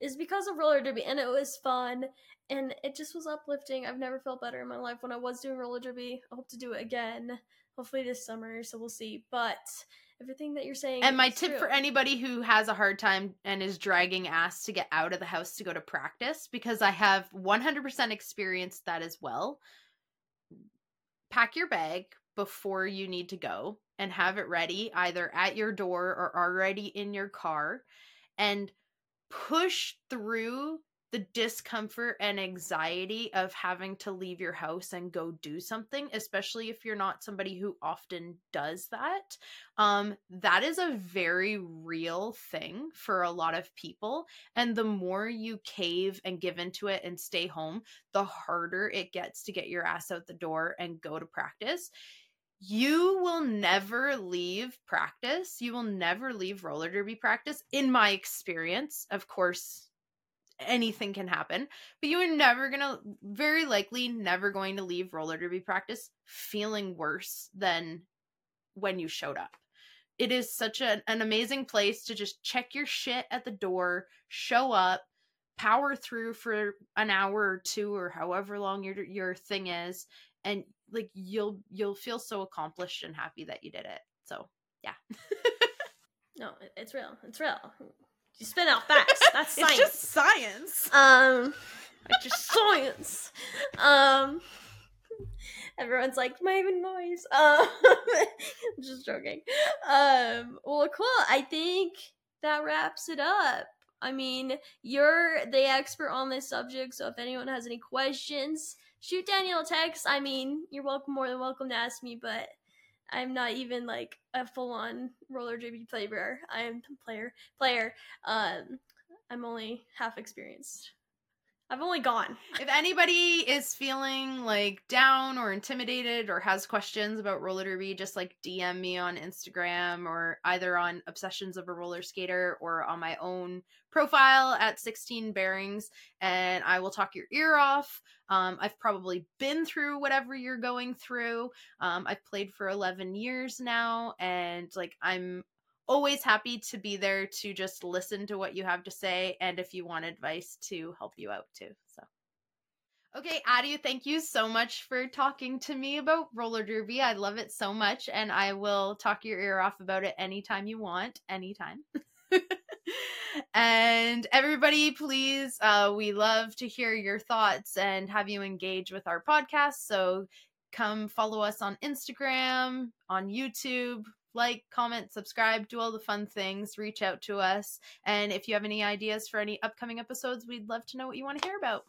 is because of roller derby and it was fun and it just was uplifting. I've never felt better in my life when I was doing roller derby. I hope to do it again hopefully this summer so we'll see but everything that you're saying And my tip for anybody who has a hard time and is dragging ass to get out of the house to go to practice, because I have 100% experienced that as well. Pack your bag before you need to go and have it ready either at your door or already in your car and push through the discomfort and anxiety of having to leave your house and go do something especially if you're not somebody who often does that um that is a very real thing for a lot of people and the more you cave and give into it and stay home the harder it gets to get your ass out the door and go to practice. You will never leave practice you will never leave roller derby practice in my experience of course anything can happen but you are never gonna very likely never going to leave roller derby practice feeling worse than when you showed up. It is such a, an amazing place to just check your shit at the door show up power through for an hour or two or however long your your thing is and like you'll you'll feel so accomplished and happy that you did it. So yeah. No it's real it's real you spit out facts. That's science it's just science. Um it's just science. Um everyone's like my even noise um just joking. Um well cool. I think that wraps it up. I mean you're the expert on this subject so if anyone has any questions shoot Danielle a text. I mean, you're welcome, more than welcome to ask me, but I'm not even like a full on roller derby player. I am player player. Um, I'm only half experienced. I've only gone. If anybody is feeling like down or intimidated or has questions about roller derby, just like DM me on Instagram or either on Obsessions of a Roller Skater or on my own profile at 16 Bearings, and I will talk your ear off. Um, I've probably been through whatever you're going through. Um, I've played for 11 years now, and like I'm always happy to be there to just listen to what you have to say and if you want advice to help you out too. So Okay, Addie, thank you so much for talking to me about roller derby. I love it so much and I will talk your ear off about it anytime you want, anytime. and everybody please uh, we love to hear your thoughts and have you engage with our podcast so come follow us on instagram on youtube like, comment, subscribe, do all the fun things, reach out to us. And if you have any ideas for any upcoming episodes, we'd love to know what you want to hear about.